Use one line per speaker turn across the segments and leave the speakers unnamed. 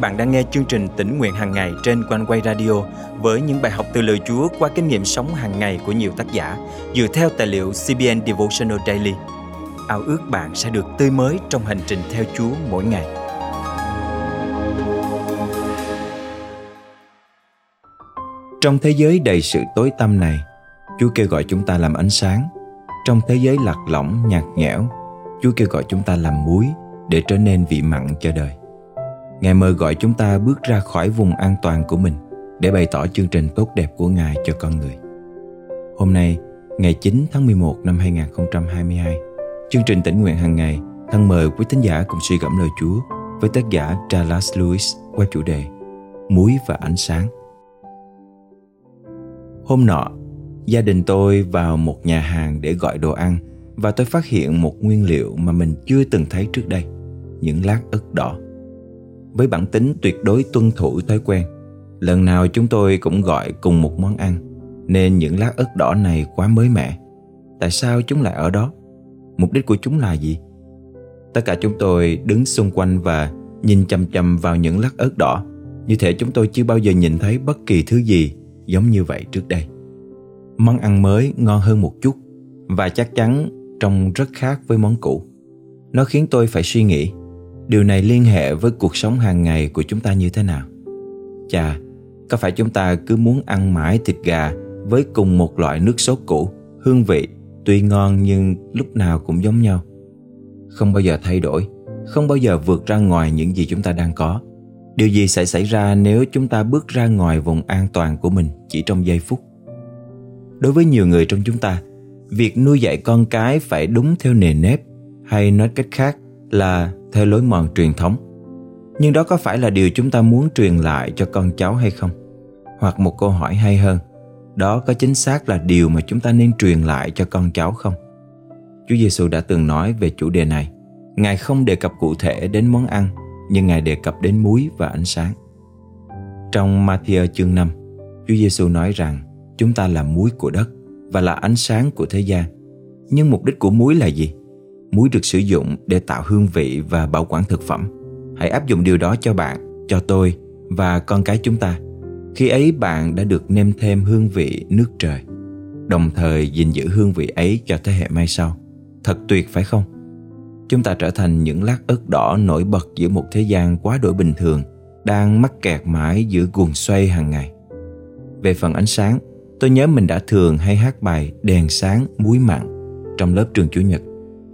bạn đang nghe chương trình tỉnh nguyện hàng ngày trên quanh quay radio với những bài học từ lời Chúa qua kinh nghiệm sống hàng ngày của nhiều tác giả dựa theo tài liệu CBN Devotional Daily. Ao ước bạn sẽ được tươi mới trong hành trình theo Chúa mỗi ngày.
Trong thế giới đầy sự tối tăm này, Chúa kêu gọi chúng ta làm ánh sáng. Trong thế giới lạc lõng, nhạt nhẽo, Chúa kêu gọi chúng ta làm muối để trở nên vị mặn cho đời. Ngài mời gọi chúng ta bước ra khỏi vùng an toàn của mình để bày tỏ chương trình tốt đẹp của Ngài cho con người. Hôm nay, ngày 9 tháng 11 năm 2022, chương trình tỉnh nguyện hàng ngày thân mời quý thính giả cùng suy gẫm lời Chúa với tác giả Dallas Lewis qua chủ đề Muối và ánh sáng. Hôm nọ, gia đình tôi vào một nhà hàng để gọi đồ ăn và tôi phát hiện một nguyên liệu mà mình chưa từng thấy trước đây, những lát ớt đỏ với bản tính tuyệt đối tuân thủ thói quen. Lần nào chúng tôi cũng gọi cùng một món ăn, nên những lát ớt đỏ này quá mới mẻ. Tại sao chúng lại ở đó? Mục đích của chúng là gì? Tất cả chúng tôi đứng xung quanh và nhìn chăm chăm vào những lát ớt đỏ, như thể chúng tôi chưa bao giờ nhìn thấy bất kỳ thứ gì giống như vậy trước đây. Món ăn mới ngon hơn một chút và chắc chắn trông rất khác với món cũ. Nó khiến tôi phải suy nghĩ điều này liên hệ với cuộc sống hàng ngày của chúng ta như thế nào? Chà, có phải chúng ta cứ muốn ăn mãi thịt gà với cùng một loại nước sốt cũ, hương vị, tuy ngon nhưng lúc nào cũng giống nhau? Không bao giờ thay đổi, không bao giờ vượt ra ngoài những gì chúng ta đang có. Điều gì sẽ xảy ra nếu chúng ta bước ra ngoài vùng an toàn của mình chỉ trong giây phút? Đối với nhiều người trong chúng ta, việc nuôi dạy con cái phải đúng theo nề nếp hay nói cách khác là theo lối mòn truyền thống. Nhưng đó có phải là điều chúng ta muốn truyền lại cho con cháu hay không? Hoặc một câu hỏi hay hơn, đó có chính xác là điều mà chúng ta nên truyền lại cho con cháu không? Chúa giêsu đã từng nói về chủ đề này. Ngài không đề cập cụ thể đến món ăn, nhưng ngài đề cập đến muối và ánh sáng. Trong Matthew chương 5 Chúa Giêsu nói rằng, chúng ta là muối của đất và là ánh sáng của thế gian. Nhưng mục đích của muối là gì? Muối được sử dụng để tạo hương vị và bảo quản thực phẩm. Hãy áp dụng điều đó cho bạn, cho tôi và con cái chúng ta. Khi ấy bạn đã được nêm thêm hương vị nước trời, đồng thời gìn giữ hương vị ấy cho thế hệ mai sau. Thật tuyệt, phải không? Chúng ta trở thành những lát ớt đỏ nổi bật giữa một thế gian quá đổi bình thường, đang mắc kẹt mãi giữa guồng xoay hàng ngày. Về phần ánh sáng, tôi nhớ mình đã thường hay hát bài đèn sáng muối mặn trong lớp trường chủ nhật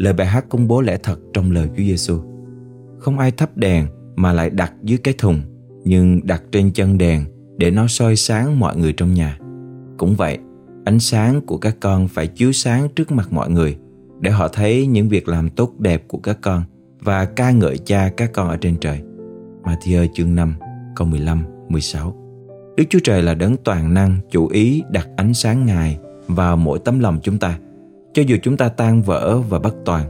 lời bài hát công bố lẽ thật trong lời Chúa Giêsu. Không ai thắp đèn mà lại đặt dưới cái thùng, nhưng đặt trên chân đèn để nó soi sáng mọi người trong nhà. Cũng vậy, ánh sáng của các con phải chiếu sáng trước mặt mọi người để họ thấy những việc làm tốt đẹp của các con và ca ngợi cha các con ở trên trời. Matthew chương 5 câu 15, 16 Đức Chúa Trời là đấng toàn năng chủ ý đặt ánh sáng Ngài vào mỗi tấm lòng chúng ta – cho dù chúng ta tan vỡ và bất toàn,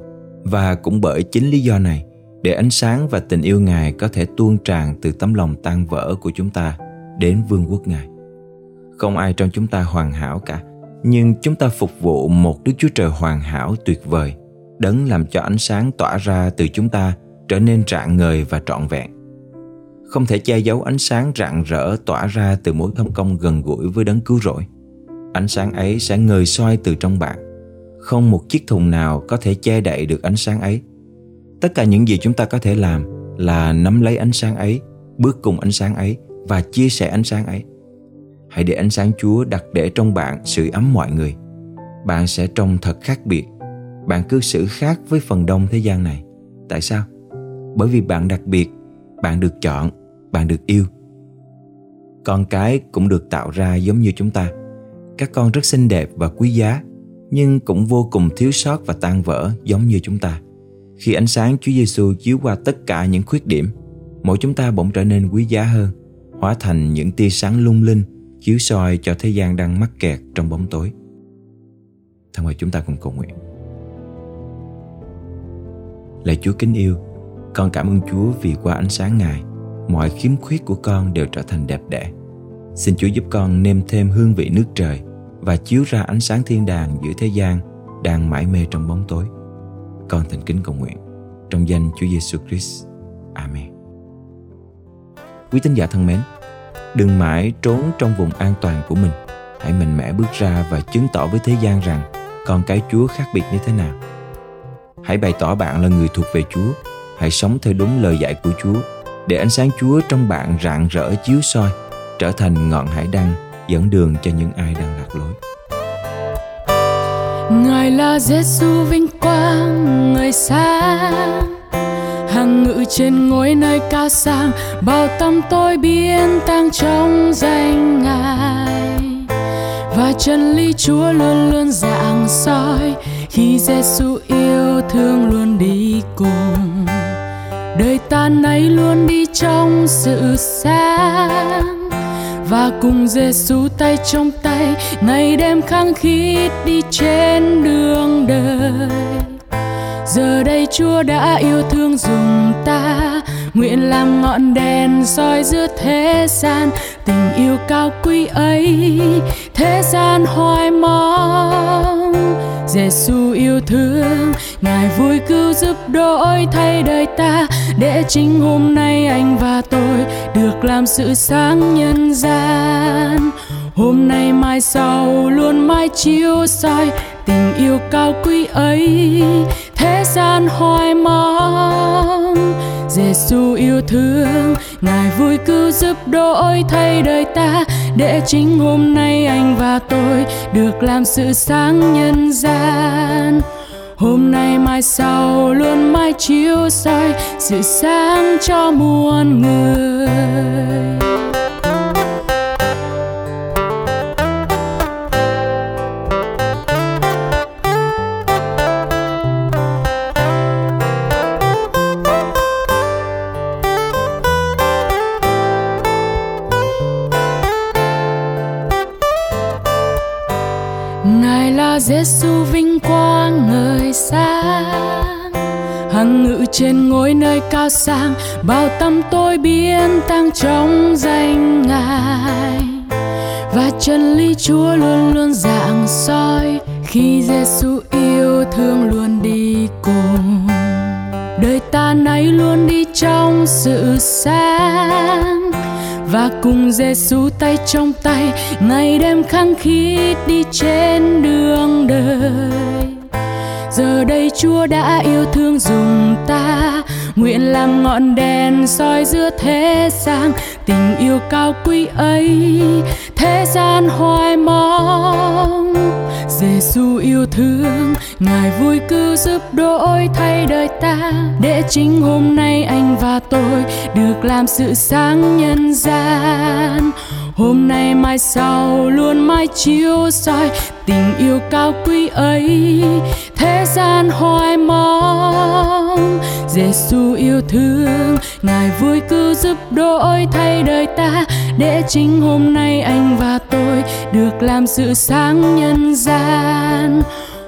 và cũng bởi chính lý do này, để ánh sáng và tình yêu ngài có thể tuôn tràn từ tấm lòng tan vỡ của chúng ta đến vương quốc ngài. Không ai trong chúng ta hoàn hảo cả, nhưng chúng ta phục vụ một đức chúa trời hoàn hảo tuyệt vời, đấng làm cho ánh sáng tỏa ra từ chúng ta trở nên rạng ngời và trọn vẹn. Không thể che giấu ánh sáng rạng rỡ tỏa ra từ mối thông công gần gũi với đấng cứu rỗi. Ánh sáng ấy sẽ ngời soi từ trong bạn không một chiếc thùng nào có thể che đậy được ánh sáng ấy. Tất cả những gì chúng ta có thể làm là nắm lấy ánh sáng ấy, bước cùng ánh sáng ấy và chia sẻ ánh sáng ấy. Hãy để ánh sáng chúa đặt để trong bạn sự ấm mọi người. Bạn sẽ trông thật khác biệt. Bạn cư xử khác với phần đông thế gian này. Tại sao? Bởi vì bạn đặc biệt, bạn được chọn, bạn được yêu. Con cái cũng được tạo ra giống như chúng ta. Các con rất xinh đẹp và quý giá nhưng cũng vô cùng thiếu sót và tan vỡ giống như chúng ta. Khi ánh sáng Chúa Giêsu chiếu qua tất cả những khuyết điểm, mỗi chúng ta bỗng trở nên quý giá hơn, hóa thành những tia sáng lung linh chiếu soi cho thế gian đang mắc kẹt trong bóng tối. Thân mời chúng ta cùng cầu nguyện. Lạy Chúa kính yêu, con cảm ơn Chúa vì qua ánh sáng Ngài, mọi khiếm khuyết của con đều trở thành đẹp đẽ. Xin Chúa giúp con nêm thêm hương vị nước trời và chiếu ra ánh sáng thiên đàng giữa thế gian đang mãi mê trong bóng tối. Con thành kính cầu nguyện trong danh Chúa Giêsu Christ. Amen. Quý tín giả thân mến, đừng mãi trốn trong vùng an toàn của mình. Hãy mạnh mẽ bước ra và chứng tỏ với thế gian rằng con cái Chúa khác biệt như thế nào. Hãy bày tỏ bạn là người thuộc về Chúa. Hãy sống theo đúng lời dạy của Chúa để ánh sáng Chúa trong bạn rạng rỡ chiếu soi, trở thành ngọn hải đăng dẫn đường cho những ai đang lạc lối.
Ngài là Giêsu vinh quang người sáng hàng ngự trên ngôi nơi cao sang, bao tâm tôi biến tăng trong danh ngài. Và chân lý Chúa luôn luôn dạng soi, khi Giêsu yêu thương luôn đi cùng. Đời ta nay luôn đi trong sự sáng và cùng Giêsu tay trong tay, ngày đêm khăng khít đi trên đường đời. Giờ đây Chúa đã yêu thương dùng ta, nguyện làm ngọn đèn soi giữa thế gian. Tình yêu cao quý ấy, thế gian hoài mong. Giêsu yêu thương, ngài vui cứu giúp đổi thay đời ta. Để chính hôm nay anh và tôi được làm sự sáng nhân gian. Hôm nay mai sau luôn mãi chiếu soi tình yêu cao quý ấy. Thế gian hoài mong Giêsu yêu thương, ngài vui cứu giúp đổi thay đời ta để chính hôm nay anh và tôi được làm sự sáng nhân gian. Hôm nay mai sau luôn mãi chiếu soi sự sáng cho muôn người. Giêsu vinh quang ngời sáng. Hằng ngự trên ngôi nơi cao sang, bao tâm tôi biến tăng trong danh ngài. Và chân lý Chúa luôn luôn dạng soi khi Giêsu yêu thương luôn đi cùng. Đời ta nay luôn đi trong sự sáng và cùng Giêsu tay trong tay ngày đêm khăng khít đi trên đường đời. Giờ đây Chúa đã yêu thương dùng ta, nguyện làm ngọn đèn soi giữa thế gian. Tình yêu cao quý ấy, thế gian hoài mong. Giêsu yêu thương, ngài vui cứu giúp đổi thay đời ta. Để chính hôm nay anh và tôi được làm sự sáng nhân gian. Hôm nay mai sau luôn mãi chiếu soi tình yêu cao quý ấy. Thế gian hoài mong Giêsu yêu thương, ngài vui cứu giúp đổi thay đời ta. Để chính hôm nay anh và tôi được làm sự sáng nhân gian.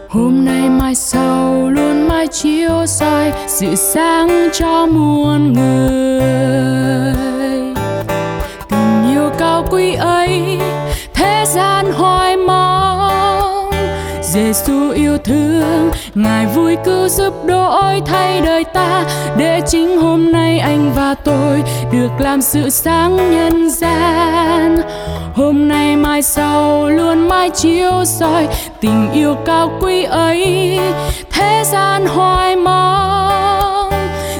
Hôm nay mai sau luôn mãi chiếu soi, sự sáng cho muôn người. Giêsu yêu thương. Ngài vui cứu giúp đổi thay đời ta. Để chính hôm nay anh và tôi được làm sự sáng nhân gian. Hôm nay mai sau luôn mãi chiếu soi tình yêu cao quý ấy, thế gian hoài mong.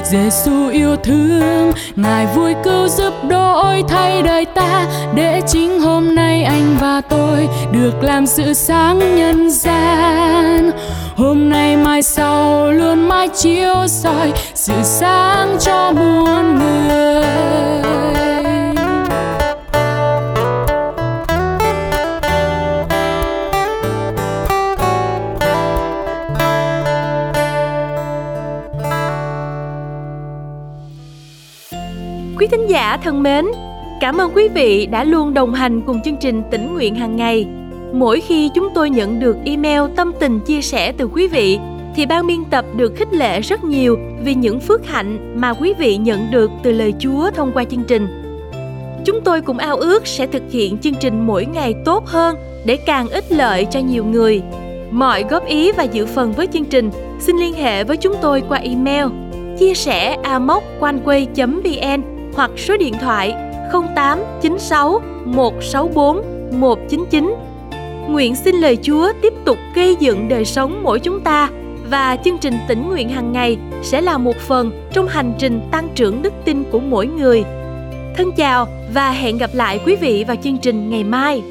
Giêsu yêu thương, ngài vui cứu giúp đổi thay đời ta. Để chính hôm nay anh được làm sự sáng nhân gian hôm nay mai sau luôn mãi chiếu soi sự sáng cho muôn người
Quý thính giả thân mến, cảm ơn quý vị đã luôn đồng hành cùng chương trình tỉnh nguyện hàng ngày. Mỗi khi chúng tôi nhận được email tâm tình chia sẻ từ quý vị, thì ban biên tập được khích lệ rất nhiều vì những phước hạnh mà quý vị nhận được từ lời Chúa thông qua chương trình. Chúng tôi cũng ao ước sẽ thực hiện chương trình mỗi ngày tốt hơn để càng ích lợi cho nhiều người. Mọi góp ý và dự phần với chương trình, xin liên hệ với chúng tôi qua email chia sẻ amoconeway vn hoặc số điện thoại 0896 164 199. Nguyện xin lời Chúa tiếp tục gây dựng đời sống mỗi chúng ta, và chương trình tỉnh nguyện hàng ngày sẽ là một phần trong hành trình tăng trưởng đức tin của mỗi người. Thân chào và hẹn gặp lại quý vị vào chương trình ngày mai.